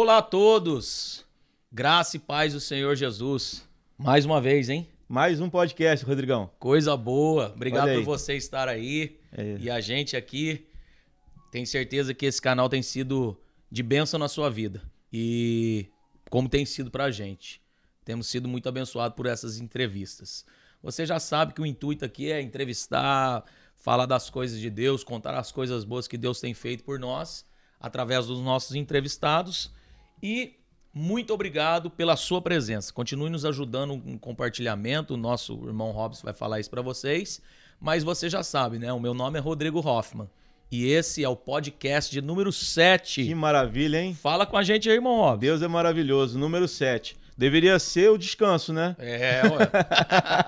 Olá a todos. Graça e paz do Senhor Jesus. Mais uma vez, hein? Mais um podcast, Rodrigão. Coisa boa. Obrigado por você estar aí. É. E a gente aqui tem certeza que esse canal tem sido de bênção na sua vida. E como tem sido pra gente. Temos sido muito abençoados por essas entrevistas. Você já sabe que o intuito aqui é entrevistar, falar das coisas de Deus, contar as coisas boas que Deus tem feito por nós através dos nossos entrevistados. E muito obrigado pela sua presença. Continue nos ajudando com compartilhamento. O nosso irmão Robson vai falar isso para vocês. Mas você já sabe, né? O meu nome é Rodrigo Hoffman. E esse é o podcast de número 7. Que maravilha, hein? Fala com a gente aí, irmão Robson. Deus é maravilhoso. Número 7. Deveria ser o descanso, né? É, ué.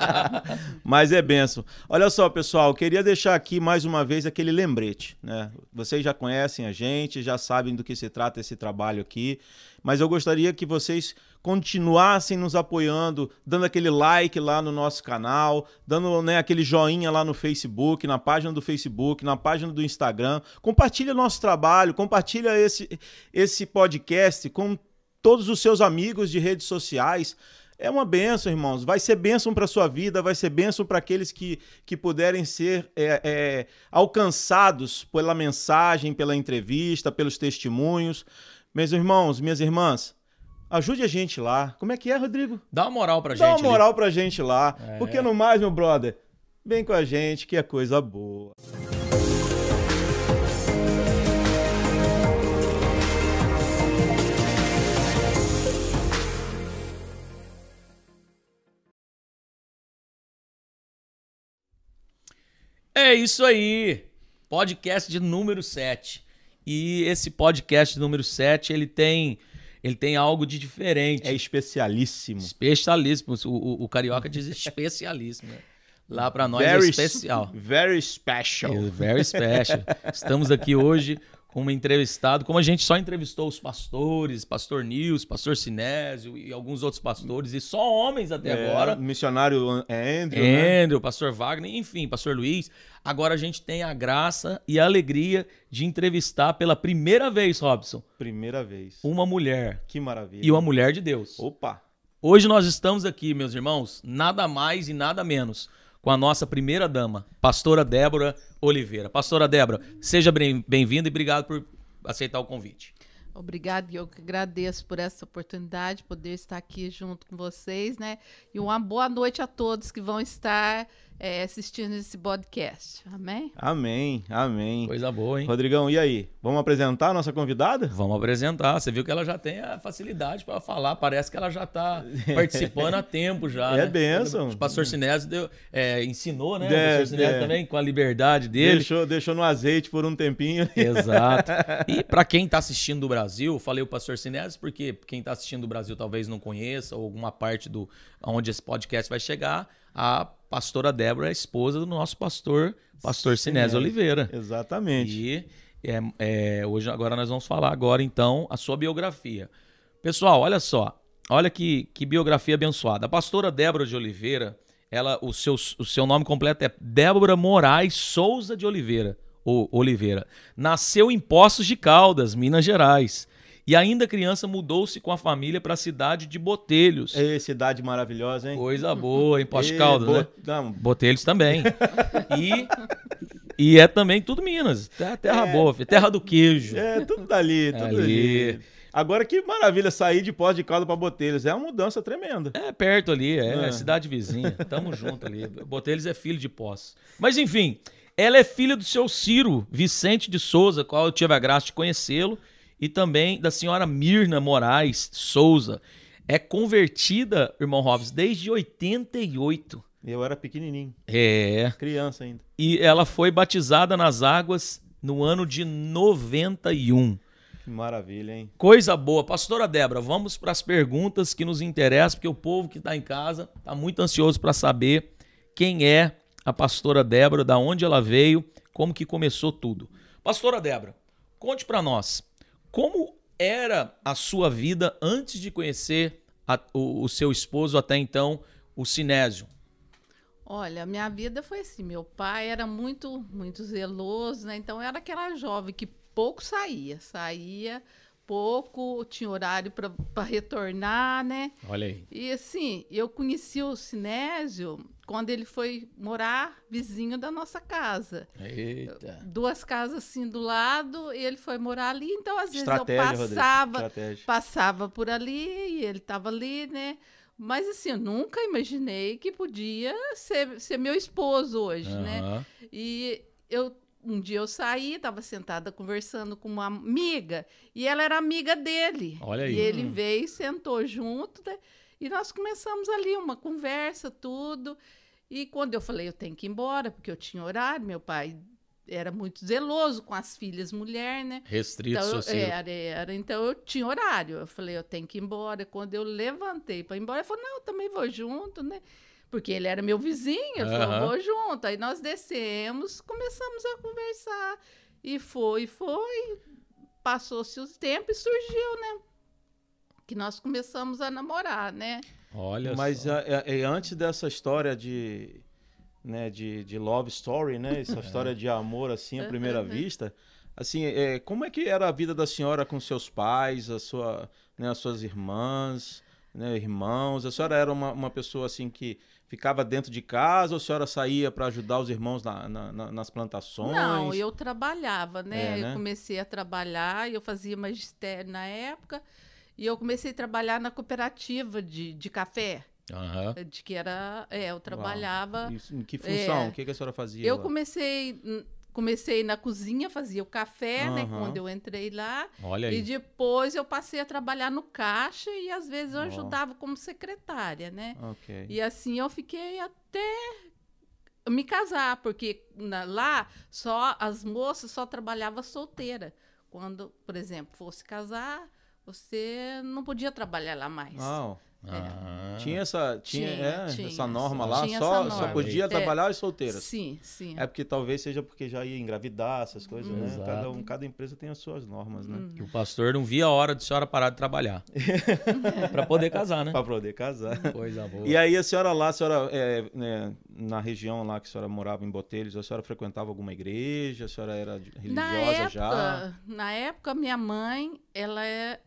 Mas é benção. Olha só, pessoal, queria deixar aqui mais uma vez aquele lembrete, né? Vocês já conhecem a gente, já sabem do que se trata esse trabalho aqui, mas eu gostaria que vocês continuassem nos apoiando, dando aquele like lá no nosso canal, dando né, aquele joinha lá no Facebook, na página do Facebook, na página do Instagram. Compartilha nosso trabalho, compartilha esse, esse podcast com todos os seus amigos de redes sociais. É uma benção, irmãos. Vai ser bênção para sua vida, vai ser bênção para aqueles que, que puderem ser é, é, alcançados pela mensagem, pela entrevista, pelos testemunhos. Meus irmãos, minhas irmãs, ajude a gente lá. Como é que é, Rodrigo? Dá uma moral pra gente. Dá uma ali. moral pra gente lá. É. Porque no mais, meu brother, vem com a gente que é coisa boa. É isso aí. Podcast de número 7. E esse podcast de número 7, ele tem ele tem algo de diferente. É especialíssimo. Especialíssimo. O, o- o carioca diz especialíssimo. Né? Lá pra nós Very é especial. Very special. É Very special. Estamos aqui hoje com um entrevistado. Como a gente só entrevistou os pastores, pastor Nils, pastor Sinésio e alguns outros pastores, e só homens até É, agora. o missionário Andrew, né? Andrew, pastor Wagner, enfim, pastor Luiz. Agora a gente tem a graça e a alegria de entrevistar pela primeira vez, Robson, Primeira vez. uma mulher Que maravilha. e uma mulher de Deus. Opa! Hoje nós estamos aqui, meus irmãos, nada mais e nada menos com a nossa primeira dama, pastora Débora Oliveira. Pastora Débora, seja bem- bem-vinda e obrigado por aceitar o convite. Obrigada, eu que agradeço por essa oportunidade de poder estar aqui junto com vocês, né? E uma boa noite a todos que vão estar eh, assistindo esse podcast. Amém? Amém, amém. Coisa boa, hein? Rodrigão, e aí? Vamos apresentar a nossa convidada? Vamos apresentar. Você viu que ela já tem a facilidade para falar. Parece que ela já está participando há tempo já. É né? bênção. O pastor Sinésio deu- é, ensinou, né? É, o pastor Sinésio é. também, com a liberdade dele. Deixou, deixou no azeite por um tempinho. Exato. E para quem está assistindo do Brasil, eu falei o pastor Sinésio porque quem está assistindo do Brasil talvez não conheça ou alguma parte do onde esse podcast vai chegar. A pastora Débora é a esposa do nosso pastor, pastor Sinésio Sinésio. Oliveira. Exatamente. E é, é, hoje agora nós vamos falar agora então a sua biografia. Pessoal, olha só, olha que, que biografia abençoada. A pastora Débora de Oliveira, ela, o, seu, o seu nome completo é Débora Moraes Souza de Oliveira. Ou Oliveira. Nasceu em Poços de Caldas, Minas Gerais. E ainda criança mudou-se com a família para a cidade de Botelhos. Ê, cidade maravilhosa, hein? Coisa boa, em Ê, Caldas, bo- né? Não, Botelhos também. E, e é também tudo Minas. Terra, terra boa, terra do queijo. é, tudo dali, tudo Ali. ali. Agora que maravilha sair de pós de calda para Botelhos. É uma mudança tremenda. É perto ali, é, É. cidade vizinha. Tamo junto ali. Botelhos é filho de Poços. Mas enfim, ela é filha do seu Ciro Vicente de Souza, qual eu tive a graça de conhecê-lo, e também da senhora Mirna Moraes Souza. É convertida, irmão Robson, desde 88. Eu era pequenininho, É. criança ainda. E ela foi batizada nas águas no ano de 91. Que maravilha, hein? Coisa boa. Pastora Débora, vamos para as perguntas que nos interessam, porque o povo que está em casa está muito ansioso para saber quem é a pastora Débora, da onde ela veio, como que começou tudo. Pastora Débora, conte para nós, como era a sua vida antes de conhecer a- o, o seu esposo até então, o Sinésio? Olha, minha vida foi assim. Meu pai era muito, muito zeloso, né? Então era aquela jovem que pouco saía. Saía pouco, tinha horário para retornar, né? Olha aí. E assim, eu conheci o Sinésio quando ele foi morar vizinho da nossa casa. Eita. Duas casas assim do lado, e ele foi morar ali, então às vezes eu Estratégia, Rodrigo. passava, passava por ali e ele estava ali, né? Mas assim, eu nunca imaginei que podia ser, ser meu esposo hoje, né? Aham. E eu um dia eu saí, estava sentada conversando com uma amiga, e ela era amiga dele. Olha aí. E ele Hum. veio, sentou junto, né? e nós começamos ali uma conversa, tudo. E quando eu falei, eu tenho que ir embora, porque eu tinha horário, meu pai era muito zeloso com as filhas mulher, né? Restrito Então, social. era, era, então eu tinha horário. Eu falei, eu tenho que ir embora. Quando eu levantei para ir embora, ele falou, não, eu também vou junto, né? Porque ele era meu vizinho, eu eu vou junto. Aí nós descemos, começamos a conversar. E foi, foi. Passou-se o tempo e surgiu, né? Que nós começamos a namorar, né? Olha Mas só. é, é- é antes dessa história de, né, de, de love story, né? Essa história de amor assim à primeira Uhum. vista. Assim, é, como é que era a vida da senhora com seus pais, a sua, né, as suas irmãs, né, irmãos? A senhora era uma, uma pessoa assim que ficava dentro de casa ou a senhora saía para ajudar os irmãos na- na- na- nas plantações? Não, eu trabalhava, né? É, né? Eu comecei a trabalhar, eu fazia magistério na época, e eu comecei a trabalhar na cooperativa de, de café, Aham. de que era, é, eu trabalhava. Isso, em que função? É. O que, que a senhora fazia? Eu lá? comecei, comecei na cozinha, fazia o café, né? Aham. Quando eu entrei lá, Olha e aí. depois eu passei a trabalhar no caixa e às vezes eu Ó. ajudava como secretária, né? Ok. E assim eu fiquei até me casar, porque na- lá só as moças só trabalhavam solteira. Quando, por exemplo, fosse casar, você não podia trabalhar lá mais. Ah, Ah. Tinha essa, tinha, Tinha, é, tinha. essa norma lá, Tinha só, essa só norma. podia É. trabalhar as solteiras. Sim, sim. É porque talvez seja porque já ia engravidar, essas coisas, né? Exato. Cada, um, cada empresa tem as suas normas, né? Hum. Que o pastor não via a hora de senhora parar de trabalhar. pra poder casar, né? Pra poder casar. Coisa boa. E aí a senhora lá, a senhora, é, né, na região lá que a senhora morava em Botelhos, a senhora frequentava alguma igreja? A senhora era de- Na religiosa época, já? na época, minha mãe, ela é.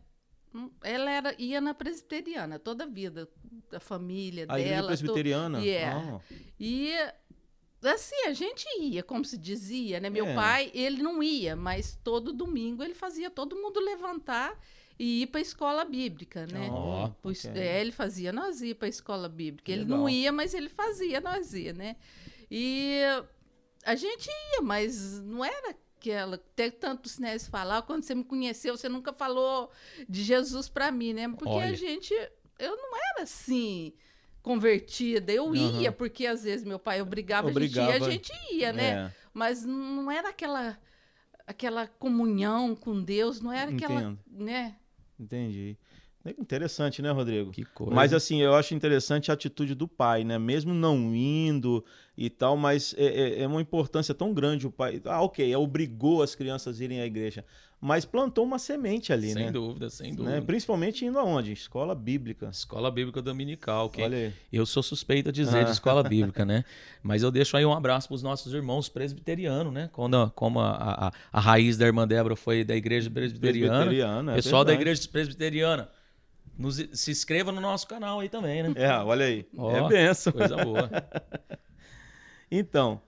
Ela era, ia na presbiteriana toda a vida, da família A igreja dela. to- presbiteriana? Yeah. Ah, E assim, a gente ia, como se dizia, né? Meu É. pai, ele não ia, mas todo domingo ele fazia todo mundo levantar e ir para a escola bíblica, né? Ó, Pois, ok. é, ele fazia nós ir para a escola bíblica. Ele Legal. não ia, mas ele fazia nós ia, né? E a gente ia, mas não era aquela. Tem tanto Sinés falar, quando você me conheceu, você nunca falou de Jesus para mim, né? Porque a Olha. gente. Eu não era assim. Convertida, eu Aham. ia, porque às vezes meu pai obrigava, a gente Obrigava. ia, a gente ia, né? é, Mas não era aquela aquela comunhão com Deus, não era aquela, Entendo. né? entendi. Interessante, né, Rodrigo? Que coisa. Mas assim, eu acho interessante a atitude do pai, né? Mesmo não indo e tal, mas é, é- é uma importância tão grande o pai. Ah, ok, obrigou as crianças a irem à igreja, mas plantou uma semente ali, sem né? dúvida, sem Né? dúvida. Principalmente indo aonde? Escola bíblica. Escola Bíblica Dominical. Aí. Eu sou suspeito a dizer Ah. de escola bíblica, né? Mas eu deixo aí um abraço para os nossos irmãos presbiterianos, né? Quando, como a, a, a raiz da irmã Débora foi da igreja presbiteriana. Presbiteriana, é pessoal da igreja presbiteriana, nos, se inscreva no nosso canal aí também, né? É, olha aí. Ó, é benção. Coisa boa. Então,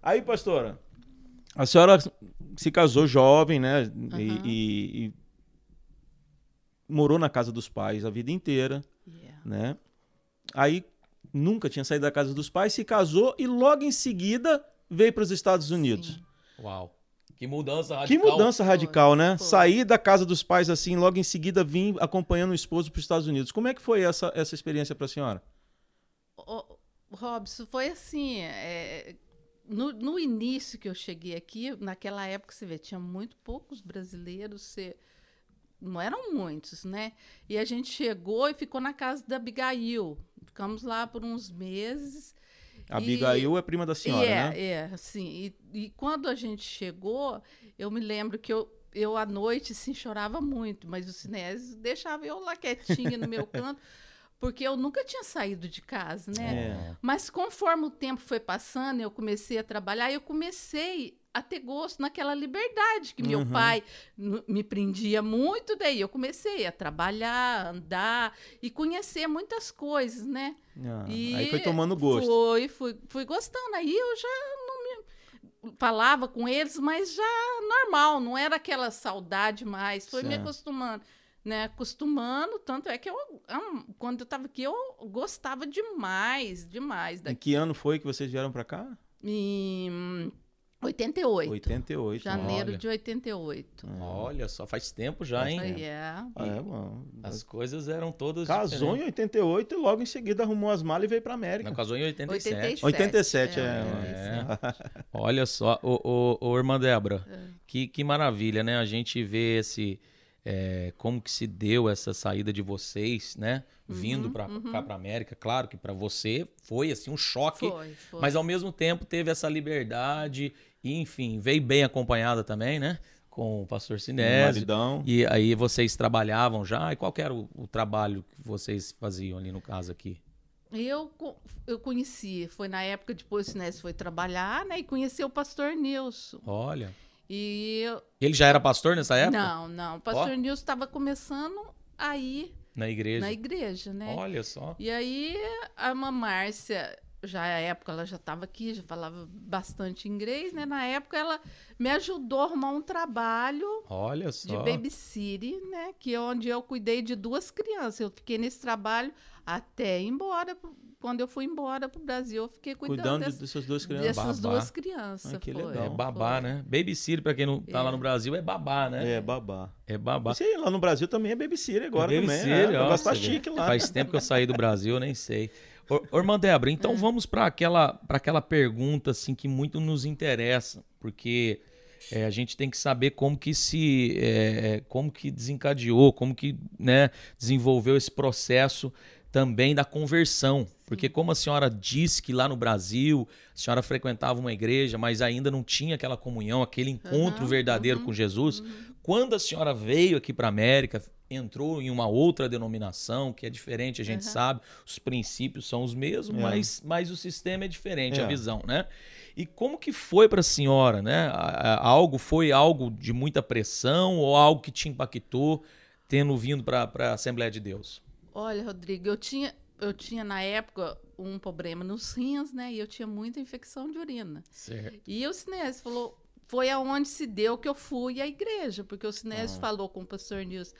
aí, pastora, a senhora se casou jovem, né? E- Aham. E, e morou na casa dos pais a vida inteira, Yeah. né? Aí nunca tinha saído da casa dos pais, se casou e logo em seguida veio para os Estados Unidos. Sim. Uau. Que mudança Que radical. mudança radical, né? foi. Sair da casa dos pais assim, logo em seguida vim acompanhando o esposo para os Estados Unidos. Como é que foi essa, essa experiência para a senhora? Ô, Robson, foi assim, é, no, no início que eu cheguei aqui, naquela época, você vê, tinha muito poucos brasileiros, você, não eram muitos, né? E a gente chegou e ficou na casa da Abigail. Ficamos lá por uns meses. A E- Abigail é prima da senhora, é, né? É, assim. E, e quando a gente chegou, eu me lembro que eu, eu à noite, assim, chorava muito, mas o Sinésio deixava eu lá quietinha no meu canto, porque eu nunca tinha saído de casa, né? É. Mas conforme o tempo foi passando, eu comecei a trabalhar, eu comecei a ter gosto naquela liberdade que meu Uhum. pai me prendia muito, daí eu comecei a trabalhar, andar e conhecer muitas coisas, né? Ah, E aí foi tomando gosto. Foi, fui, fui gostando. Aí eu já não me falava com eles, mas já normal, não era aquela saudade mais. Foi me Certo. acostumando, né? Acostumando, tanto é que eu, ah, quando eu estava aqui, eu gostava demais, demais Em daqui. que ano foi que vocês vieram pra cá? Em 88. 88. Janeiro Olha. de 88. Olha só, faz tempo já, hein? Aí é. Ah, é, bom. As coisas eram todas. Casou em diferentes. 88 e logo em seguida arrumou as malas e veio pra América. Não, casou em 87. 87, é. É. Olha só, ô, ô, ô, irmã Débora, É. que, que maravilha, né? A gente vê esse. é, como que se deu essa saída de vocês, né? Vindo pra cá pra América. Claro que pra você foi assim um choque, Foi, foi. mas ao mesmo tempo teve essa liberdade e, enfim, veio bem acompanhada também, né? Com o pastor Sinésio. maridão. E aí vocês trabalhavam já? E qual que era o, o trabalho que vocês faziam ali no caso aqui? Eu, eu conheci, foi na época depois o Sinésio foi trabalhar, né? E conheci o pastor Nilson. Olha. E eu- Ele já era pastor nessa época? não, não, o pastor Nilson estava começando aí Na igreja. na igreja, né? Olha só. E aí a irmã Márcia, já na época ela já estava aqui, já falava bastante inglês, né? Na época ela me ajudou a arrumar um trabalho Olha de só. babysitter, né? Que é onde eu cuidei de duas crianças. Eu fiquei nesse trabalho até ir embora. Quando eu fui embora para o Brasil, eu fiquei cuidando, Cuidando dessas, dessas duas crianças. dessas Babá. duas crianças. Ah, que foi, legal. É babá, foi. né? Babysitter, pra quem não tá lá no Brasil, é babá, né? É, babá. É babá. Você lá no Brasil também é babysitter agora É também. babysitter, É, o ó, negócio tá você vê. chique lá. Faz tempo que eu saí do Brasil, eu nem sei. Ô, ô, irmã Débora, então É. vamos para aquela, pra aquela pergunta assim que muito nos interessa, porque é, a gente tem que saber como que se, é, como que desencadeou, como que né, desenvolveu esse processo também da conversão. Porque como a senhora disse que lá no Brasil a senhora frequentava uma igreja, mas ainda não tinha aquela comunhão, aquele encontro Aham, verdadeiro uhum, com Jesus, quando a senhora veio aqui para América, entrou em uma outra denominação, que é diferente, a gente Aham. sabe, os princípios são os mesmos, É. mas, mas o sistema é diferente, a É. visão, né? E como que foi para a senhora, né? A- a- Algo foi algo de muita pressão ou algo que te impactou tendo vindo para a Assembleia de Deus? Olha, Rodrigo, eu tinha, eu tinha na época um problema nos rins, né? E eu tinha muita infecção de urina. Certo. E o Sinésio falou, foi aonde se deu que eu fui à igreja, porque o Sinésio Ah. falou com o pastor Nilson,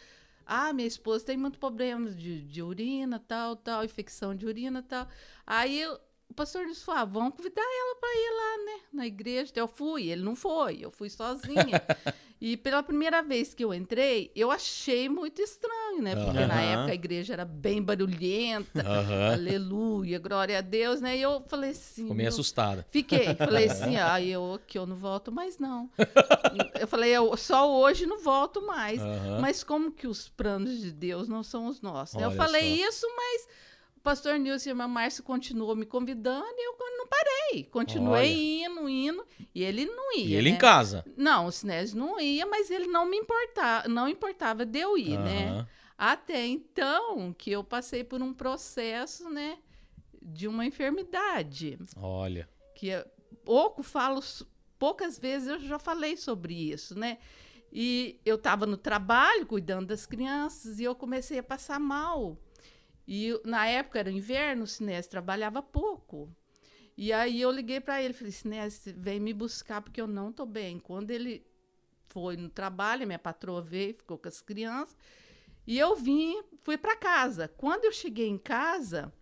ah, minha esposa tem muito problema de, de urina, tal, tal, infecção de urina, tal. Aí eu- o pastor falou, ah, vamos convidar ela para ir lá, né, na igreja. Eu fui, ele não foi, eu fui sozinha. e pela primeira vez que eu entrei, eu achei muito estranho, né, porque na Aham. época a igreja era bem barulhenta, Aham. aleluia, glória a Deus, né, e eu falei assim... Ficou meio assustada. Fiquei. Falei assim, ah, eu que eu não volto mais, não. eu falei, eu só hoje não volto mais. Aham. Mas como que os planos de Deus não são os nossos? né? Eu falei só. isso, mas pastor Nilson e irmã Márcia continuou me convidando e eu não parei. Continuei indo, indo. E ele não ia. E ele né? em casa. Não, o Sinésio não ia, mas ele não me importava, não importava de eu ir, né? Aham. Até então que eu passei por um processo, né, de uma enfermidade Olha. que eu pouco falo, poucas vezes eu já falei sobre isso, né? E eu estava no trabalho cuidando das crianças e eu comecei a passar mal. E na época era inverno, o Sinésio trabalhava pouco. E aí eu liguei para ele, falei: Sinésio, vem me buscar porque eu não tô bem. Quando ele foi no trabalho, minha patroa veio, ficou com as crianças. E eu vim, fui para casa. Quando eu cheguei em casa,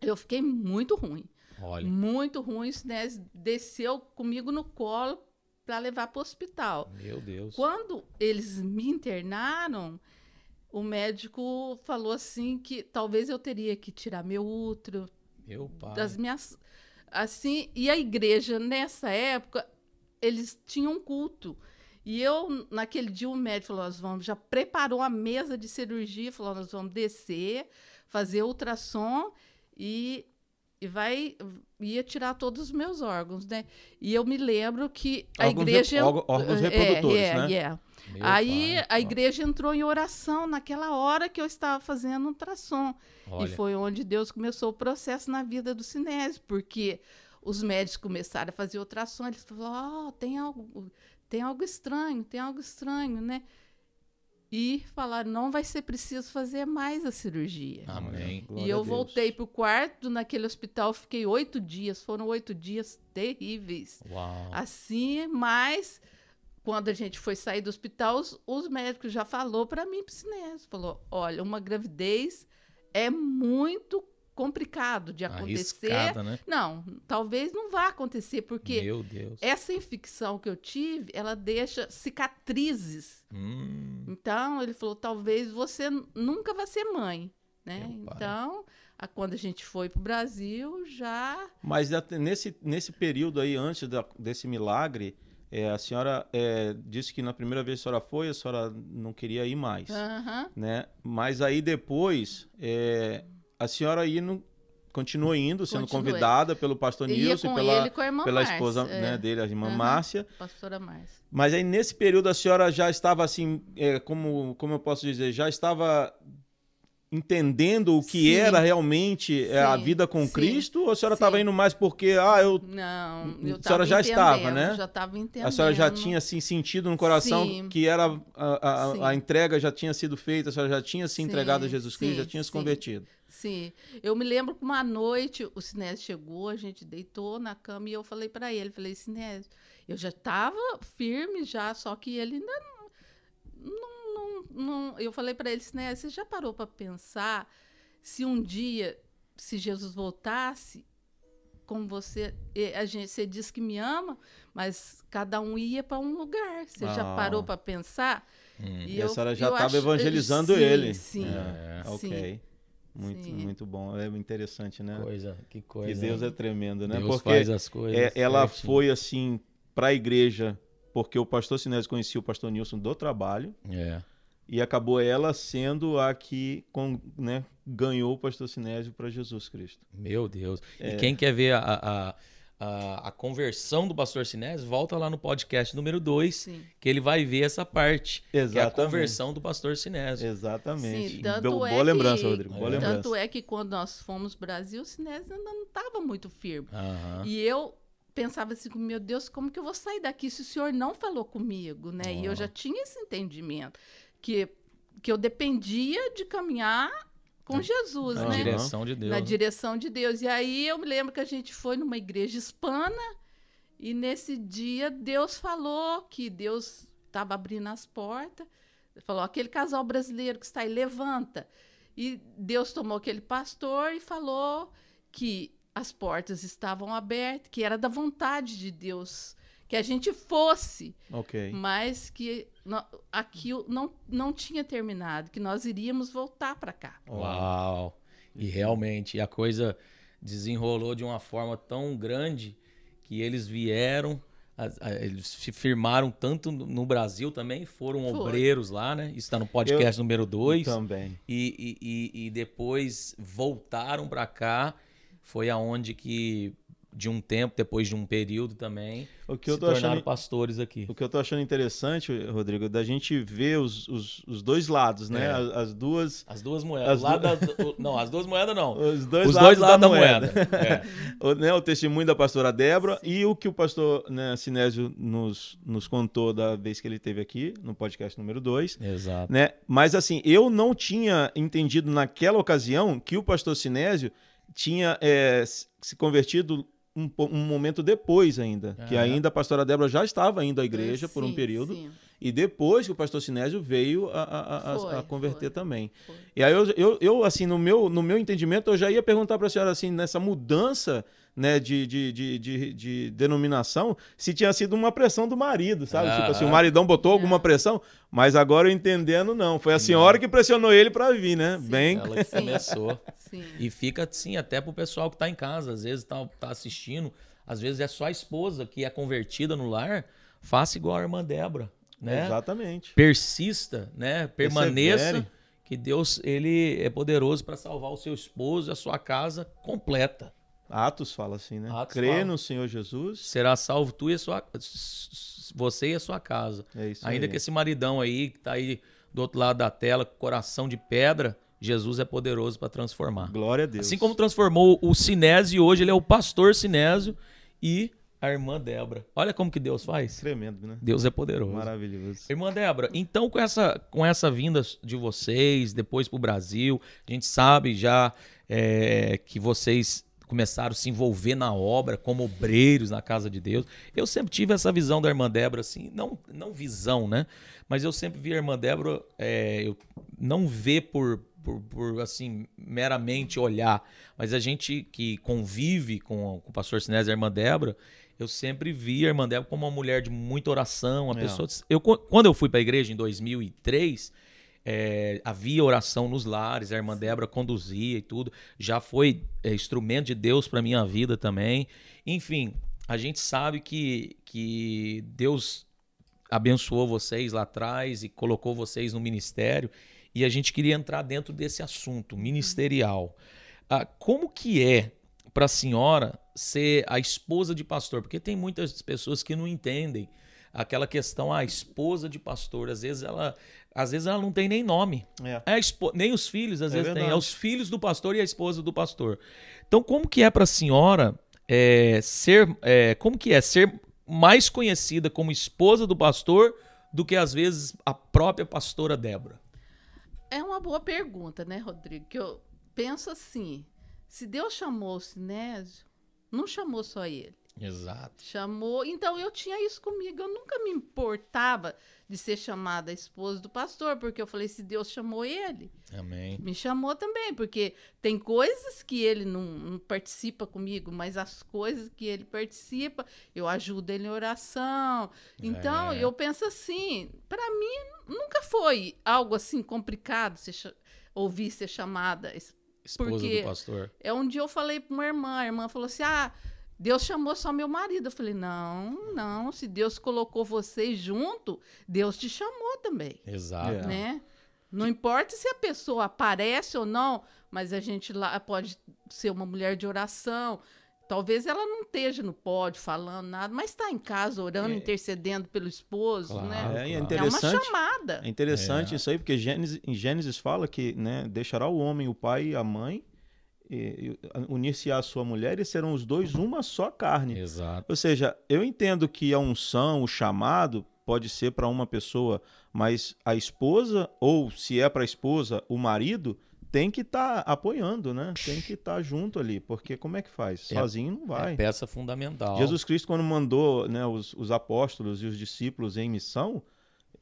eu fiquei muito ruim. Olha. Muito ruim. O Sinésio desceu comigo no colo para levar para o hospital. Meu Deus. Quando eles me internaram, o médico falou assim que talvez eu teria que tirar meu útero, Meu pai. das minhas assim e a igreja nessa época eles tinham um culto e eu naquele dia o médico falou nós vamos já preparou a mesa de cirurgia falou nós vamos descer fazer ultrassom e, e vai ia tirar todos os meus órgãos né e eu me lembro que a Órgãos igreja rep- órgão- órgãos é, reprodutores, é, né? é. Meu Aí pai. a igreja entrou em oração naquela hora que eu estava fazendo ultrassom. Olha. E foi onde Deus começou o processo na vida do Sinésio, porque os médicos começaram a fazer ultrassom, eles falaram, oh, tem algo, tem algo estranho, tem algo estranho, né? E falaram, não vai ser preciso fazer mais a cirurgia. Amém. e eu voltei para o quarto naquele hospital, fiquei oito dias, foram oito dias terríveis. Uau. Assim, mas quando a gente foi sair do hospital, os, os médicos já falou para mim, Piscinese, falou, olha, uma gravidez é muito complicado de acontecer. Arriscada, né? Não, talvez não vá acontecer, porque Meu Deus. essa infecção que eu tive, ela deixa cicatrizes. Hum, Então, ele falou, talvez você nunca vá ser mãe, né? Meu. Então, a- quando a gente foi pro Brasil, já... Mas até nesse, nesse período aí, antes da- desse milagre, é, a senhora é, disse que na primeira vez que a senhora foi, a senhora não queria ir mais, Aham. né? Mas aí depois, é, a senhora indo, continuou indo, sendo convidada pelo pastor Nilson e pela, ele com a irmã pela Márcia, esposa é, né, dele, a irmã Aham. Márcia. pastora Márcia. Mas aí nesse período a senhora já estava assim, é, como, como eu posso dizer, já estava entendendo o que Sim. era realmente a Sim, vida com sim, Cristo? Ou a senhora estava indo mais porque, ah, eu Não, Hum, eu a senhora já estava, né? Já estava entendendo. a senhora já tinha assim sentido no coração que era a, a- a entrega já tinha sido feita, a senhora já tinha se entregado a Jesus Cristo, já tinha se convertido. Sim, eu me lembro que uma noite o Sinésio chegou, a gente deitou na cama e eu falei para ele, falei, Sinésio, eu já estava firme já, só que ele ainda não... não, não, não- eu falei para ele, Sinésio, você já parou para pensar se um dia, se Jesus voltasse, como você, a gente, você diz que me ama, mas cada um ia para um lugar. Você já Ah. parou para pensar? hum. E, a senhora já estava evangelizando sim, ele. Sim, É, sim. ok. Muito, Sim. muito bom. É interessante, né? Coisa, que coisa. que Deus né? é tremendo, né? Deus Porque faz as coisas. É, ela certinho. foi assim para a igreja porque o pastor Sinésio conhecia o pastor Nilson do trabalho É. e acabou ela sendo a que com- né, ganhou o pastor Sinésio para Jesus Cristo. Meu Deus. É. E quem quer ver a, a, a, a conversão do pastor Sinésio, volta lá no podcast número 2, Sim. que ele vai ver essa parte. Que é a Exatamente. conversão do pastor Sinésio. Exatamente. Sim, tanto Bo- é boa lembrança, que- Rodrigo. Boa É. lembrança. Tanto é que quando nós fomos Brasil, o Sinésio ainda não estava muito firme. Aham. E eu pensava assim, meu Deus, como que eu vou sair daqui se o senhor não falou comigo, né? E eu já tinha esse entendimento, que, que eu dependia de caminhar com Jesus, Na Na né? direção de Deus. Na direção de Deus. E aí eu me lembro que a gente foi numa igreja hispana e nesse dia Deus falou que Deus estava abrindo as portas. Falou: aquele casal brasileiro que está aí, levanta. E Deus tomou aquele pastor e falou que as portas estavam abertas, que era da vontade de Deus que a gente fosse, Ok. mas que aquilo não, não tinha terminado, que nós iríamos voltar para cá. Uau! E realmente a coisa desenrolou de uma forma tão grande que eles vieram, eles se firmaram tanto no no Brasil também, foram Foi. obreiros lá, né? Isso está no podcast número 2. Também. E, e, e, e depois voltaram para cá. Foi aonde que, de um tempo, depois de um período também, O que se eu tô tornaram achando pastores aqui. O que eu tô achando interessante, Rodrigo, da gente ver os, os, os dois lados, né? É. As, as duas. As duas moedas. As lado da- não, as duas moedas não. Os dois Os lados dois lados da, da moeda. É. o, né, o testemunho da pastora Débora e o que o pastor né, Sinésio nos, nos contou da vez que ele esteve aqui, no podcast número 2. Exato. Né? Mas assim, eu não tinha entendido naquela ocasião que o pastor Sinésio tinha é, se convertido um, um momento depois ainda. Que Ah. ainda a pastora Débora já estava indo à igreja por um Sim, período. sim, E depois que o pastor Sinésio veio a, a- a- Foi, a converter foi. também. foi. E aí eu, eu, eu, assim, no meu, no meu entendimento, eu já ia perguntar para a senhora, assim, nessa mudança né, de, de, de, de, de denominação, se tinha sido uma pressão do marido, sabe? Ah, tipo assim, o ah. maridão botou alguma Não. pressão, mas agora eu entendendo, não. Foi a senhora que pressionou ele para vir, né? Sim. Bem, Ela começou. Sim. E fica assim, até pro pessoal que tá em casa, às vezes tá, tá assistindo, às vezes é só a esposa que é convertida no lar, faça igual a irmã Débora, né? exatamente. Persista, né? Permaneça, Persevere. que Deus ele é poderoso para salvar o seu esposo e a sua casa completa. Atos fala assim, né? Atos Crê fala. no Senhor Jesus. Será salvo tu e a sua você e a sua casa. É isso Ainda aí. que esse maridão aí que tá aí do outro lado da tela, com coração de pedra, Jesus é poderoso para transformar. Glória a Deus. Assim como transformou o Sinésio, hoje ele é o pastor Sinésio e a irmã Débora. Olha como que Deus faz. Tremendo, né? Deus é poderoso. Maravilhoso. Irmã Débora, então com essa, com essa vinda de vocês depois para o Brasil, a gente sabe já é, que vocês começaram a se envolver na obra como obreiros na casa de Deus. Eu sempre tive essa visão da irmã Débora, assim, não, não visão, né? Mas eu sempre vi a irmã Débora, é, eu não vê por, por, por, assim, meramente olhar, mas a gente que convive com, com o pastor Sinés e a irmã Débora, eu sempre vi a irmã Débora como uma mulher de muita oração, uma É. pessoa... Eu, quando eu fui para a igreja em 2003, é, havia oração nos lares, a irmã Débora conduzia e tudo. Já foi é, instrumento de Deus para minha vida também. Enfim, a gente sabe que, que Deus abençoou vocês lá atrás e colocou vocês no ministério. E a gente queria entrar dentro desse assunto ministerial. Ah, como que é para a senhora ser a esposa de pastor? Porque tem muitas pessoas que não entendem aquela questão, a esposa de pastor. Às vezes ela, às vezes ela não tem nem nome. É. É nem os filhos, às É vezes tem. É verdade. os filhos do pastor e a esposa do pastor. Então, como que é para a senhora é, ser, é, como que é ser mais conhecida como esposa do pastor do que às vezes a própria pastora Débora? É uma boa pergunta, né, Rodrigo? Que eu penso assim: se Deus chamou o Sinésio, não chamou só ele. Exato. Chamou. Então eu tinha isso comigo. Eu nunca me importava de ser chamada a esposa do pastor, porque eu falei: se Deus chamou ele, Amém. me chamou também, porque tem coisas que ele não, não participa comigo, mas as coisas que ele participa, eu ajudo ele em oração. Então, É. eu penso assim, para mim nunca foi algo assim complicado cha- ouvir ser chamada. es- Esposa Porque- do pastor. É um dia eu falei para uma irmã, a irmã falou assim: "Ah, Deus chamou só meu marido". Eu falei: "Não, não, se Deus colocou vocês junto, Deus te chamou também" Exato. É. né? Não importa se a pessoa aparece ou não, mas a gente lá pode ser uma mulher de oração. Talvez ela não esteja no pódio falando nada, mas está em casa orando, É. intercedendo pelo esposo, Claro, né? É, claro. É uma interessante. chamada. É interessante É. isso aí, porque Gênesis, em Gênesis fala que né, deixará o homem, o pai e a mãe, unir-se à sua mulher e serão os dois uma só carne. Exato. Ou seja, eu entendo que a unção, o chamado, pode ser para uma pessoa, mas a esposa, ou se é para a esposa, o marido, tem que estar apoiando, né? Tem que estar junto ali, porque como é que faz? É- Sozinho não vai. É peça fundamental. Jesus Cristo, quando mandou né, os, os apóstolos e os discípulos em missão,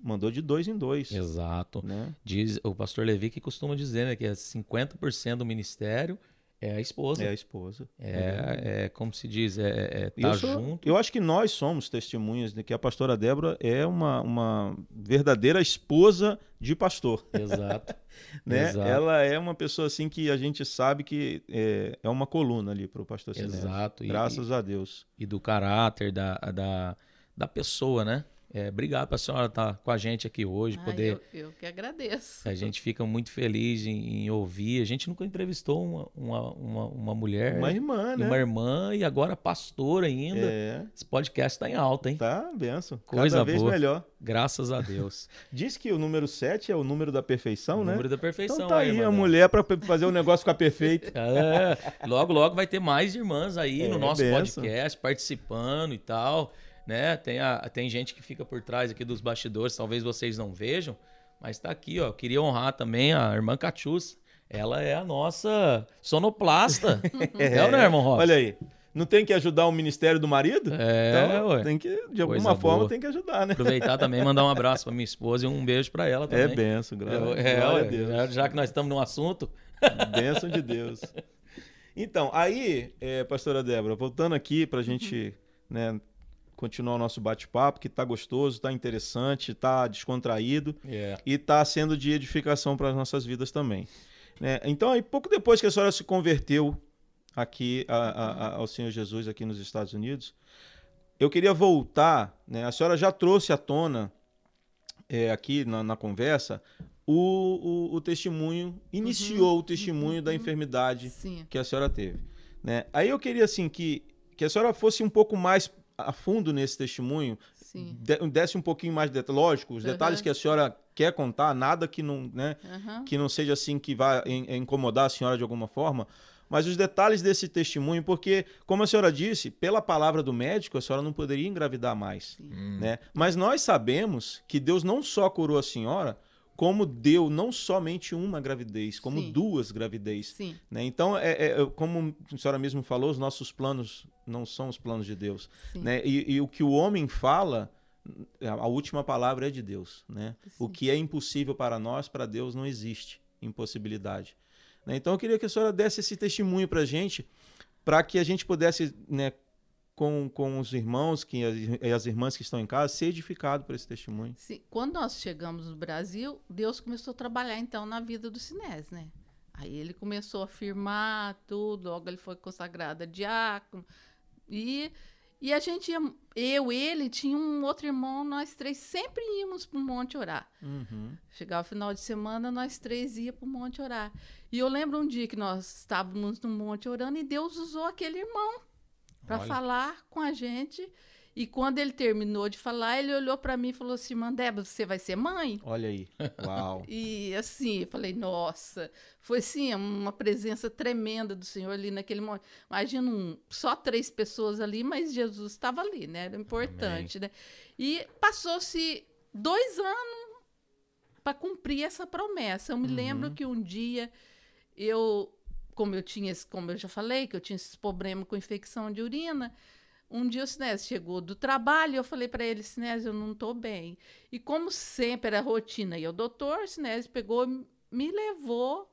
mandou de dois em dois. Exato. Né? Diz o pastor Levi que costuma dizer né, que é 50% do ministério é a esposa. É a esposa. É, é como se diz, é, é E tá eu, sou- junto. eu acho que nós somos testemunhas de que a pastora Débora é uma, uma verdadeira esposa de pastor. Exato. Né? Exato. Ela é uma pessoa assim que a gente sabe que é, é uma coluna ali para o pastor Sinésio. Exato. E- Graças a Deus. E do caráter da, da, da pessoa, né? É, obrigado para a senhora estar com a gente aqui hoje, Ah, poder. eu, eu que agradeço. A gente fica muito feliz em, em ouvir. A gente nunca entrevistou uma, uma, uma, uma mulher, Uma irmã, e né? uma irmã e agora pastora ainda. É, Esse podcast está em alta, hein? tá, benção. Coisa Cada vez boa. melhor. Graças a Deus. Diz que o número 7 é o número da perfeição, o né? número da perfeição. Então tá aí irmã a mulher para fazer o negócio ficar perfeito. É, logo, logo vai ter mais irmãs aí É, no nosso benção. podcast, participando e tal. Né? Tem, a, tem gente que fica por trás aqui dos bastidores, talvez vocês não vejam, mas tá aqui, ó. Eu queria honrar também a irmã Catius. Ela é a nossa sonoplasta. é, ou não é, irmão Robson? Olha aí. Não tem que ajudar o ministério do marido? É, então, ué. tem que, de Coisa alguma forma, boa. tem que ajudar, né? Aproveitar também, mandar um abraço pra minha esposa e um beijo pra ela também. É benção, gra Eu- é, a Deus. já que nós estamos num assunto, Bênção de Deus. Então, aí, é, pastora Débora, voltando aqui para a gente né, continuar o nosso bate-papo, que tá gostoso, tá interessante, tá descontraído é, e tá sendo de edificação para as nossas vidas também. né? Então, aí, pouco depois que a senhora se converteu aqui a- a- a- ao Senhor Jesus aqui nos Estados Unidos, eu queria voltar, né? A senhora já trouxe à tona é, aqui na, na conversa o, o- o testemunho, iniciou o testemunho da enfermidade Sim. que a senhora teve. Né? Aí eu queria assim que, que a senhora fosse um pouco mais a fundo nesse testemunho, Sim. de- desse um pouquinho mais de detalhe. Lógico, os detalhes que a senhora quer contar, nada que não, né, Aham. que não seja assim que vá in- incomodar a senhora de alguma forma, mas os detalhes desse testemunho, porque, como a senhora disse, pela palavra do médico, a senhora não poderia engravidar mais. Sim. Né? Mas nós sabemos que Deus não só curou a senhora, como deu não somente uma gravidez, como Sim. duas gravidez. Sim. Né? Então, é, é- é- como a senhora mesmo falou, os nossos planos não são os planos de Deus. Sim. Né? E, e o que o homem fala, a última palavra é de Deus. Né? O que é impossível para nós, para Deus não existe impossibilidade. Né? Então, eu queria que a senhora desse esse testemunho para a gente, para que a gente pudesse, né, com, com os irmãos que, e as irmãs que estão em casa, ser edificado por esse testemunho. Sim, Quando nós chegamos no Brasil, Deus começou a trabalhar então na vida do Sinés, né? Aí ele começou a firmar tudo, logo ele foi consagrado a diácono. E, e a gente ia, eu, ele, tinha um outro irmão, nós três sempre íamos para o monte orar. Uhum. Chegava o final de semana, nós três ia para o monte orar. E eu lembro um dia que nós estávamos no monte orando e Deus usou aquele irmão para falar com a gente. E quando ele terminou de falar, ele olhou para mim e falou assim: Débora, você vai ser mãe? Olha aí. Uau. E assim, eu falei, nossa, foi assim, uma presença tremenda do Senhor ali naquele momento. Imagina um, só três pessoas ali, mas Jesus estava ali, né? Era importante, né? E passou-se dois anos para cumprir essa promessa. Eu me Uhum. lembro que um dia eu, como eu tinha, esse- como eu já falei, que eu tinha esses problemas com infecção de urina, um dia o Sinésio chegou do trabalho e eu falei para ele, Sinésio, eu não estou bem. E como sempre era rotina, e o doutor, Sinésio pegou e me levou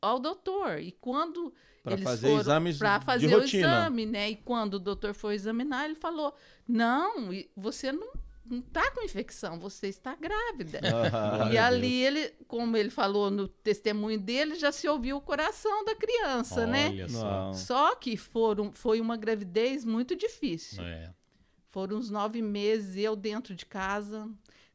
ao doutor. E quando Para eles fazer foram exames para de fazer o rotina. exame, né? E quando o doutor foi examinar, ele falou: "Não, você não não está com infecção, você está grávida". Ah, E ali ele, como ele falou no testemunho dele, já se ouviu o coração da criança, né? Olha Deus. só. Só que foram, foi uma gravidez muito difícil. É. Foram uns nove meses eu dentro de casa,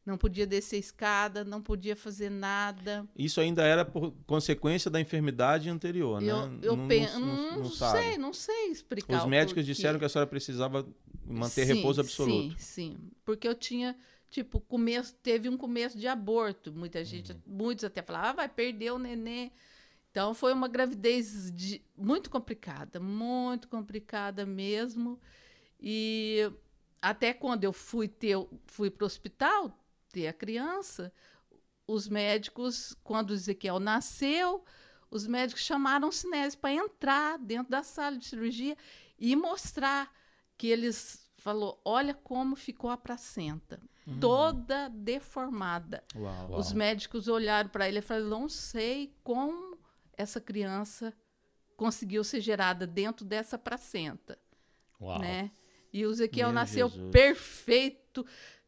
não podia descer escada, não podia fazer nada. Isso ainda era por consequência da enfermidade anterior, né? Eu, não, penso, não- não, não sei, não sei explicar. Os médicos porquê. disseram que a senhora precisava manter Sim, repouso absoluto. Sim, sim. Porque eu tinha, tipo, começo, teve um começo de aborto. Muita gente, Uhum. muitos até falavam, ah, vai perder o neném. Então foi uma gravidez de- muito complicada, muito complicada mesmo. E até quando eu fui ter, fui para o hospital ter a criança, os médicos, quando o Ezequiel nasceu, os médicos chamaram o Sinésio para entrar dentro da sala de cirurgia e mostrar que eles falou, olha como ficou a placenta, toda deformada. Uau. Uau. Os médicos olharam para ele e falaram, não sei como essa criança conseguiu ser gerada dentro dessa placenta, né? E o Ezequiel Meu nasceu Jesus. perfeito,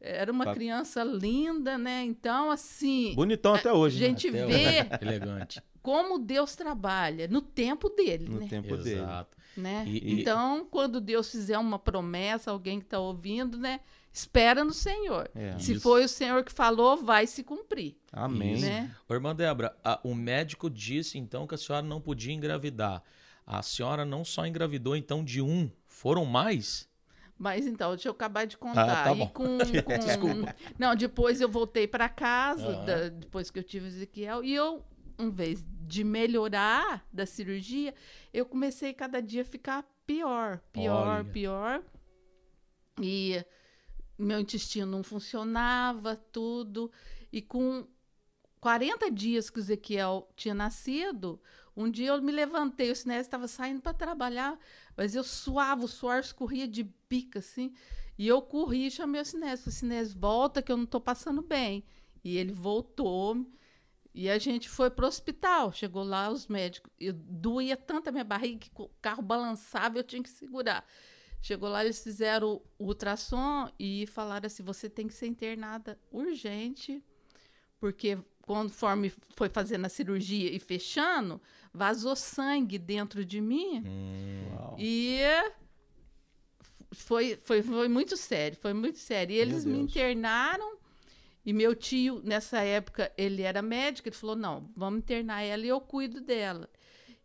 era uma Tá- criança linda, né? Então, assim, Bonitão até a hoje, né? gente Até vê hoje. Elegante. como Deus trabalha no tempo dele, no né? tempo dele. Exato. né? E- e- Então, quando Deus fizer uma promessa, alguém que está ouvindo, né? Espera no Senhor. É. Se Isso. foi o Senhor que falou, vai se cumprir, Amém. Né? Ô, irmã Débora, a- o médico disse então que a senhora não podia engravidar. A senhora não só engravidou então de um, foram mais? Mas então, deixa eu acabar de contar. tá e com, com- Desculpa. Não, depois eu voltei para casa, da- depois que eu tive o Ezequiel, e eu, em vez de melhorar da cirurgia, eu comecei cada dia a ficar pior, pior, Olha. pior. E meu intestino não funcionava, tudo. E com 40 dias que o Ezequiel tinha nascido, um dia eu me levantei, o Sinésio estava saindo para trabalhar, mas eu suava, o suor escorria de bica, assim. E eu corri e chamei o Sinésio. Falei, Sinésio, volta que eu não estou passando bem. E ele voltou. E a gente foi pro hospital. Chegou lá, os médicos. Eu, doía tanto a minha barriga que o carro balançava eu tinha que segurar. Chegou lá, eles fizeram o ultrassom e falaram assim: você tem que ser internada urgente, porque conforme foi fazendo a cirurgia e fechando, vazou sangue dentro de mim. Hum. E foi, foi, foi muito sério, foi muito sério. E eles me internaram. E meu tio, nessa época, ele era médico, ele falou: não, vamos internar ela e eu cuido dela.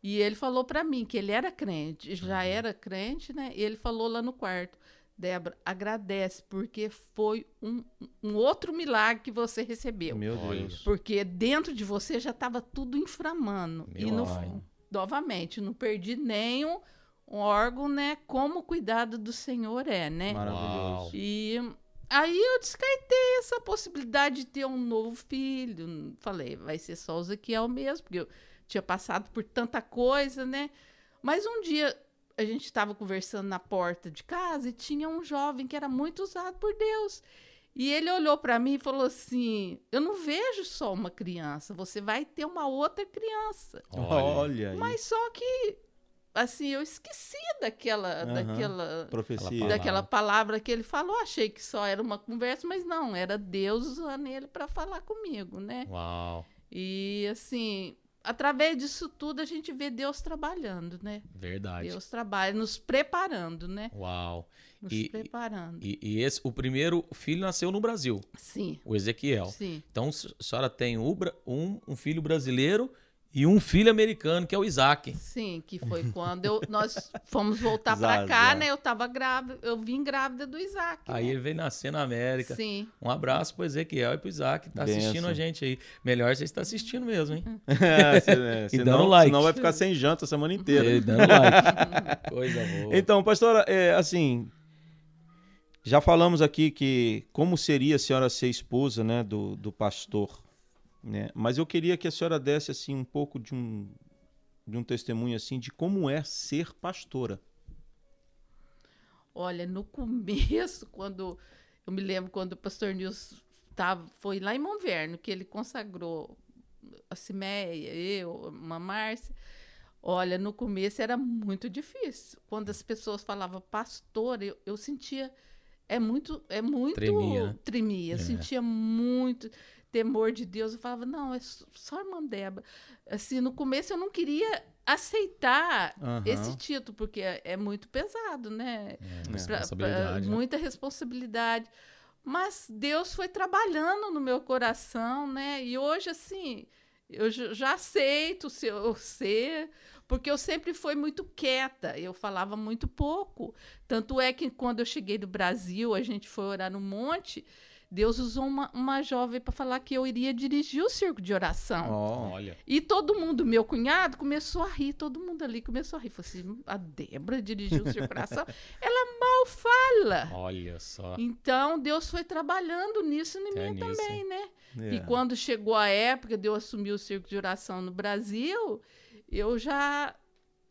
E ele falou para mim que ele era crente, já era crente, né? E ele falou lá no quarto: Débora, agradece, porque foi um, um outro milagre que você recebeu. Meu. Deus. Porque dentro de você já estava tudo inflamando. Meu e no, novamente, não perdi nenhum órgão, né? Como o cuidado do Senhor é, né? Maravilhoso. E aí eu descartei essa possibilidade de ter um novo filho. Falei, vai ser só o Ezequiel mesmo, porque eu tinha passado por tanta coisa, né? Mas um dia a gente estava conversando na porta de casa e tinha um jovem que era muito usado por Deus. E ele olhou para mim e falou assim: Eu não vejo só uma criança, você vai ter uma outra criança. Olha, aí. Mas só que, assim, eu esqueci daquela, Aham. daquela, profecia. Palavra. daquela palavra que ele falou. Achei que só era uma conversa, mas não, era Deus usando ele para falar comigo, né? Uau. E, assim, através disso tudo a gente vê Deus trabalhando, né? Verdade. Deus trabalha, nos preparando, né? Uau. Nos E- preparando. E, e esse, o primeiro filho nasceu no Brasil, sim, o Ezequiel. sim. Então, a senhora tem um, um filho brasileiro e um filho americano, que é o Isaac. Sim, que foi quando eu- nós fomos voltar para cá, né? Eu tava grávida, eu vim grávida do Isaac. Aí né? ele veio nascer na América. Sim. Um abraço pro Ezequiel e pro Isaac, que tá assistindo Benção. a gente aí. Melhor você estar assistindo mesmo, hein? É, se- é, E senão, dando like. senão vai ficar sem janta a semana inteira. E dando like. Coisa boa. Então, pastora, é, assim, já falamos aqui que como seria a senhora ser esposa, né, do, do pastor, né? Mas eu queria que a senhora desse assim um pouco de um de um testemunho assim de como é ser pastora. Olha, no começo, quando eu me lembro quando o pastor Nilson tava, foi lá em Monverno, que ele consagrou a Cimeia, eu, uma Márcia. Olha, no começo era muito difícil. Quando as pessoas falavam pastor, eu, eu sentia é muito é muito Tremia, né? tremia, É. sentia muito temor de Deus. Eu falava, não, é só irmã Débora. Assim, no começo eu não queria aceitar Aham. esse título, porque é, é muito pesado, né? É, Pra- responsabilidade. pra- né? muita responsabilidade. Mas Deus foi trabalhando no meu coração, né? E hoje, assim, eu já aceito ser, eu ser, porque eu sempre fui muito quieta, eu falava muito pouco. Tanto é que quando eu cheguei do Brasil, a gente foi orar no monte, Deus usou uma, uma jovem para falar que eu iria dirigir o circo de oração. Ó, Olha. E todo mundo, meu cunhado, começou a rir, todo mundo ali começou a rir. Falei assim, a Débora dirigiu o circo de oração, ela mal fala. Olha só. Então, Deus foi trabalhando nisso em mim nisso, também, né? é. E quando chegou a época de eu assumir o circo de oração no Brasil, eu já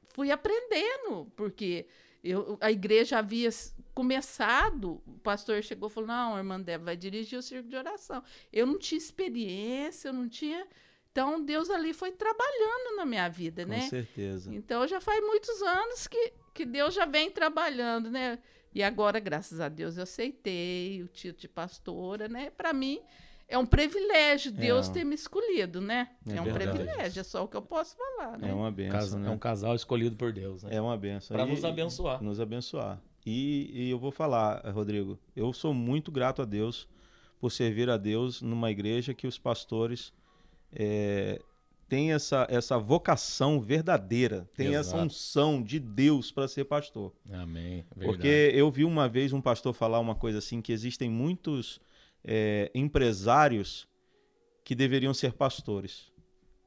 fui aprendendo, porque eu, a igreja havia começado, o pastor chegou e falou, não, irmã Débora vai dirigir o circo de oração. Eu não tinha experiência, eu não tinha... Então, Deus ali foi trabalhando na minha vida, Com né? certeza. Então já faz muitos anos que, que Deus já vem trabalhando, né? E agora, graças a Deus, eu aceitei o título de pastora, né? Para mim é um privilégio Deus É. ter me escolhido, né? É É, um verdade. privilégio, é só o que eu posso falar, né? É uma benção, Casa- né? É um casal escolhido por Deus, né? É uma benção. Pra E- nos abençoar. Nos abençoar. E, e eu vou falar, Rodrigo, eu sou muito grato a Deus por servir a Deus numa igreja que os pastores é, têm essa, essa vocação verdadeira, tem essa unção de Deus para ser pastor. Amém. Verdade. Porque eu vi uma vez um pastor falar uma coisa assim, que existem muitos é, empresários que deveriam ser pastores.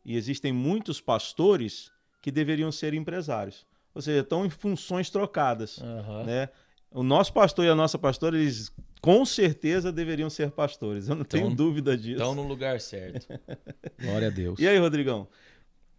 E existem muitos pastores que deveriam ser empresários. Ou seja, estão em funções trocadas. Aham. Né? O nosso pastor e a nossa pastora, eles com certeza deveriam ser pastores. Eu não tenho Então- dúvida disso. Estão no lugar certo. Glória a Deus. E aí, Rodrigão?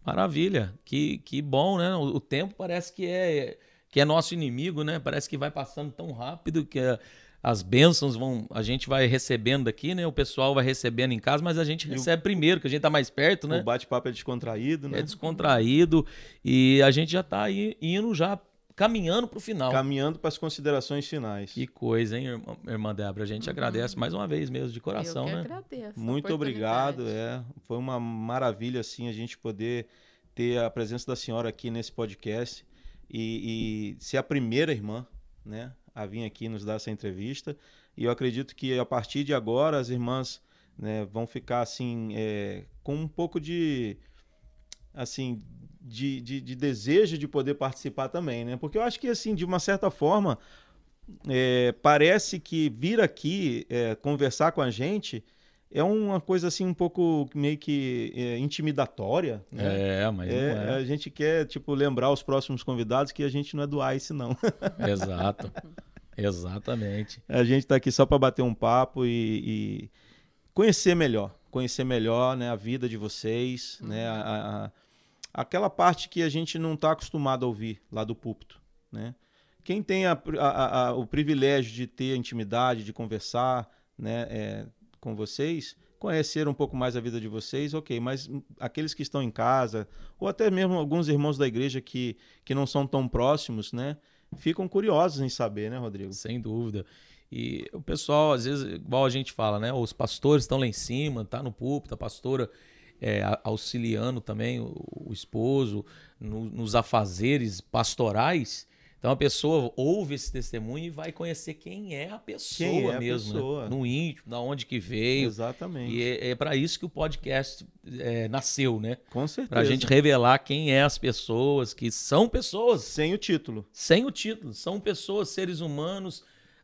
Maravilha. Que, que bom, né? O, o tempo parece que é, que é nosso inimigo, né? Parece que vai passando tão rápido que a- as bênçãos vão. A gente vai recebendo daqui, né? O pessoal vai recebendo em casa, mas a gente o- recebe primeiro, que a gente tá mais perto, né? O bate-papo é descontraído, né? É descontraído e a gente já tá aí indo já caminhando pro final. Caminhando para as considerações finais. Que coisa, hein, irmã, irmã Débora? A gente agradece mais uma vez mesmo, de coração, eu que né? agradeço. Muito obrigado. É, foi uma maravilha assim a gente poder ter a presença da senhora aqui nesse podcast e, e ser a primeira irmã, né, a vir aqui nos dar essa entrevista. E eu acredito que a partir de agora as irmãs né, vão ficar assim é, com um pouco de assim de, de, de desejo de poder participar também, né? Porque eu acho que assim de uma certa forma é, parece que vir aqui é, conversar com a gente é uma coisa assim um pouco meio que é, intimidatória. Né? É, mas É, não é. A gente quer tipo lembrar os próximos convidados que a gente não é do ICE não. Exato. Exatamente. a gente está aqui só para bater um papo e, e conhecer melhor, conhecer melhor né, a vida de vocês, né, a- a- aquela parte que a gente não está acostumado a ouvir lá do púlpito, né? Quem tem a- o privilégio de ter intimidade, de conversar, né, é, com vocês, conhecer um pouco mais a vida de vocês, ok, mas aqueles que estão em casa, ou até mesmo alguns irmãos da igreja que, que não são tão próximos, né, ficam curiosos em saber, né, Rodrigo? Sem dúvida. E o pessoal, às vezes, igual a gente fala, né? Os pastores estão lá em cima, tá no púlpito, a pastora é, auxiliando também o, o esposo no- nos afazeres pastorais. Então a pessoa ouve esse testemunho e vai conhecer quem é a pessoa Quem é a mesmo, né? pessoa. no íntimo, da onde que veio. Exatamente. E é, é para isso que o podcast é, nasceu, né? Com certeza. Pra gente revelar quem é as pessoas, que são pessoas Sem o título. sem o título. São pessoas, seres humanos,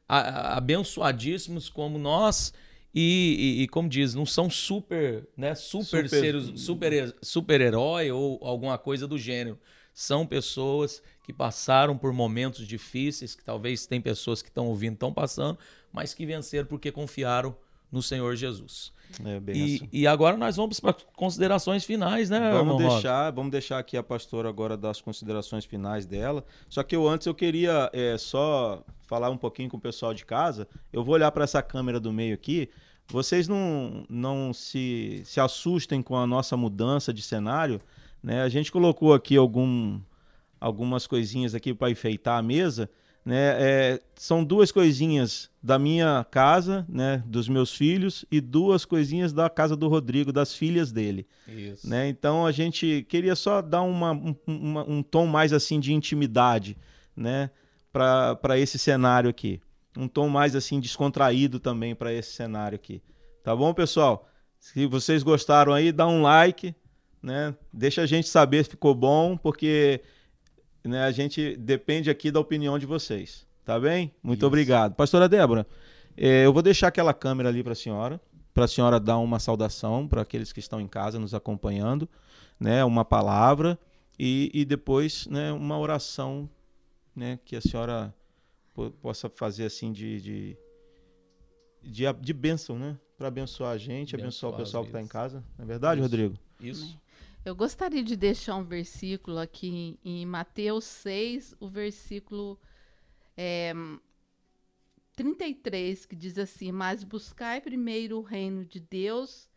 a- a- abençoadíssimos como nós. E, e- e, como diz, não são super, né? Super, Super- seres, super, super herói ou alguma coisa do gênero. São pessoas que passaram por momentos difíceis, que talvez tem pessoas que estão ouvindo, estão passando, mas que venceram porque confiaram no Senhor Jesus. É E, e agora nós vamos para considerações finais, né, Vamos irmão Rob? deixar, vamos deixar aqui a pastora agora das considerações finais dela. Só que eu antes eu queria é, só falar um pouquinho com o pessoal de casa. Eu vou olhar para essa câmera do meio aqui. Vocês não, não se, se assustem com a nossa mudança de cenário. Né? A gente colocou aqui algum, algumas coisinhas aqui para enfeitar a mesa. Né? É, são duas coisinhas da minha casa, né? dos meus filhos, e duas coisinhas da casa do Rodrigo, das filhas dele Isso. né? Então a gente queria só dar uma, um, uma- um tom mais assim de intimidade, né? Para esse cenário aqui. Um tom mais assim descontraído também para esse cenário aqui. Tá bom, pessoal? Se vocês gostaram aí, dá um like, né? Deixa a gente saber se ficou bom, porque né, a gente depende aqui da opinião de vocês. Tá bem? Muito Isso. obrigado. Pastora Débora, eh, eu vou deixar aquela câmera ali para a senhora, para a senhora dar uma saudação para aqueles que estão em casa nos acompanhando, né? Uma palavra e, e depois, né? Uma oração, né? Que a senhora po- possa fazer assim de de, de, de bênção, né? Para abençoar a gente, abençoar, Abençoar o pessoal que está em casa. Não é verdade, Isso. Rodrigo? Isso. Eu gostaria de deixar um versículo aqui em Mateus 6, o versículo é, 33, que diz assim: Mas buscai primeiro o reino de Deus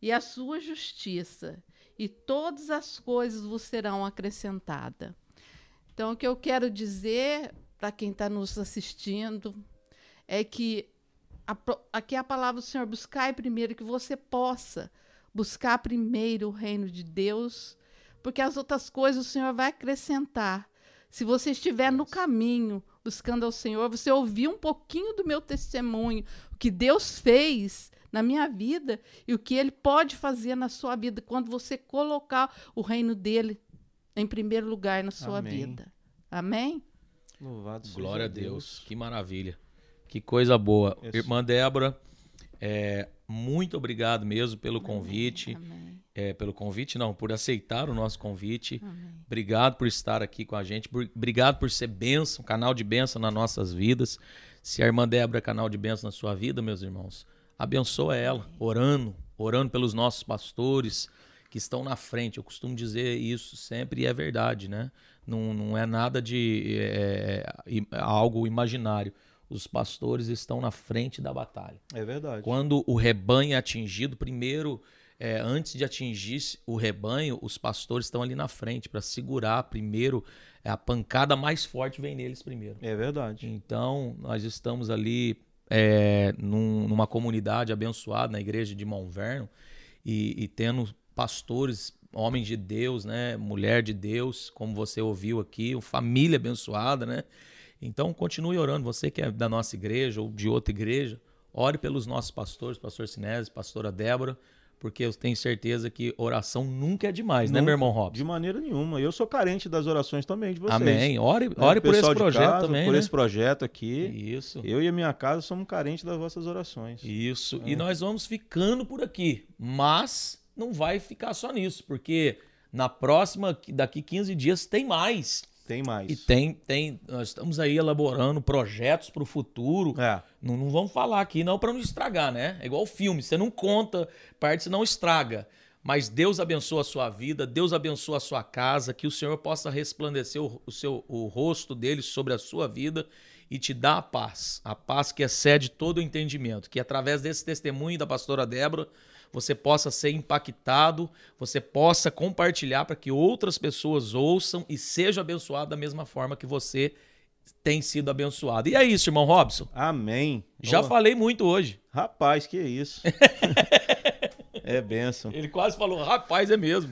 e a sua justiça, e todas as coisas vos serão acrescentadas. Então, o que eu quero dizer para quem está nos assistindo é que a, aqui é a palavra do Senhor: buscai primeiro que você possa buscar primeiro o reino de Deus, porque as outras coisas o Senhor vai acrescentar. Se você estiver no caminho buscando ao Senhor, você ouvir um pouquinho do meu testemunho, o que Deus fez na minha vida e o que Ele pode fazer na sua vida quando você colocar o reino dele em primeiro lugar na sua Amém. vida. Amém? Louvado seja Glória a Deus. Que maravilha. Que coisa boa. Isso. Irmã Débora, é, muito obrigado mesmo pelo convite. Amém. É, pelo convite, não, por aceitar o nosso convite. Amém. Obrigado por estar aqui com a gente. obrigado por ser bênção, canal de bênção nas nossas vidas. Se a irmã Débora é canal de bênção na sua vida, meus irmãos, abençoa ela, orando, orando pelos nossos pastores que estão na frente. Eu costumo dizer isso sempre e é verdade, né? Não, não é nada de é, é, algo imaginário. Os pastores estão na frente da batalha. É verdade. Quando o rebanho é atingido, primeiro, é, antes de atingir o rebanho, os pastores estão ali na frente para segurar primeiro. é, a pancada mais forte vem neles primeiro. É verdade. Então, nós estamos ali é, num- numa comunidade abençoada na igreja de Mount Vernon e, e tendo pastores, homens de Deus, né, mulher de Deus, como você ouviu aqui, família abençoada, né? Então, continue orando. Você que é da nossa igreja ou de outra igreja, ore pelos nossos pastores, pastor Sinésio, pastora Débora, porque eu tenho certeza que oração nunca é demais, né, Nunca, meu irmão Robson? De maneira nenhuma. Eu sou carente das orações também de vocês. Amém. Ore, Né? ore por esse projeto casa, também, Por né? esse projeto aqui. Isso. Eu e a minha casa somos carentes das vossas orações. Isso. É. E nós vamos ficando por aqui. Mas não vai ficar só nisso, porque na próxima, daqui 15 dias, tem mais. Tem mais. E tem, tem. Nós estamos aí elaborando projetos para o futuro. É. Não, não vamos falar aqui, não, para não estragar, né? É igual filme. Você não conta, parte não estraga. Mas Deus abençoa a sua vida, Deus abençoa a sua casa, que o Senhor possa resplandecer o, o seu, o rosto dele sobre a sua vida e te dar a paz. A paz que excede todo o entendimento. Que através desse testemunho da pastora Débora, você possa ser impactado, você possa compartilhar para que outras pessoas ouçam e sejam abençoadas da mesma forma que você tem sido abençoado. E é isso, irmão Robson. Amém. Já falei muito hoje. Rapaz, que isso. é benção. Ele quase falou, rapaz, é mesmo.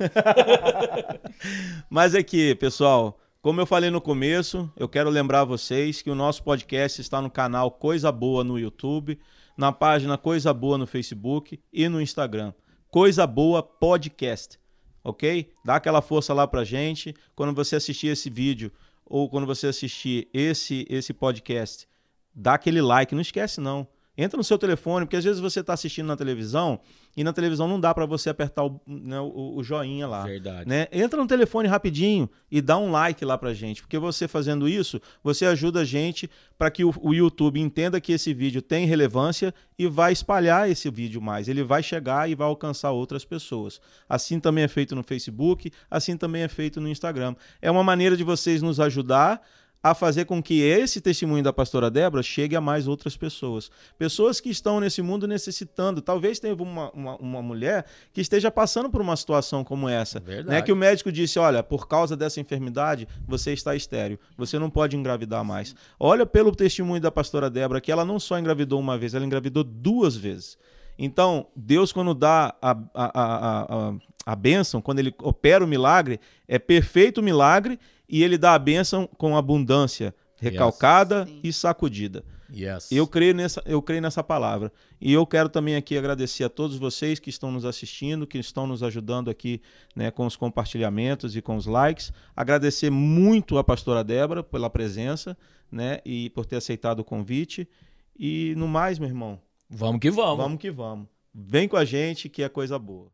Mas aqui, pessoal, como eu falei no começo, eu quero lembrar vocês que o nosso podcast está no canal Coisa Boa no YouTube, na página Coisa Boa no Facebook e no Instagram. Coisa Boa Podcast, ok? Dá aquela força lá pra gente. Quando você assistir esse vídeo ou quando você assistir esse esse podcast, dá aquele like, não esquece não. Entra no seu telefone, porque às vezes você está assistindo na televisão e na televisão não dá para você apertar o, né, o, o joinha lá Verdade. né? Entra no telefone rapidinho e dá um like lá pra gente, porque você fazendo isso, você ajuda a gente para que o, o YouTube entenda que esse vídeo tem relevância e vai espalhar esse vídeo mais. Ele vai chegar e vai alcançar outras pessoas. Assim também é feito no Facebook, assim também é feito no Instagram. É uma maneira de vocês nos ajudar a fazer com que esse testemunho da pastora Débora chegue a mais outras pessoas. Pessoas que estão nesse mundo necessitando. Talvez tenha uma, uma, uma mulher que esteja passando por uma situação como essa. Verdade. Né? Que o médico disse: olha, por causa dessa enfermidade, você está estéreo. Você não pode engravidar mais. Olha pelo testemunho da pastora Débora, que ela não só engravidou uma vez, ela engravidou duas vezes. Então, Deus, quando dá a, a, a, a, a bênção, quando ele opera o milagre, é perfeito o milagre e ele dá a bênção com abundância, recalcada Sim. e sacudida. Yes. Eu creio, nessa, eu creio nessa palavra. E eu quero também aqui agradecer a todos vocês que estão nos assistindo, que estão nos ajudando aqui né, com os compartilhamentos e com os likes. Agradecer muito a pastora Débora pela presença né, e por ter aceitado o convite. E no mais, meu irmão, Vamos que vamos. vamos que vamos. Vem com a gente que é coisa boa.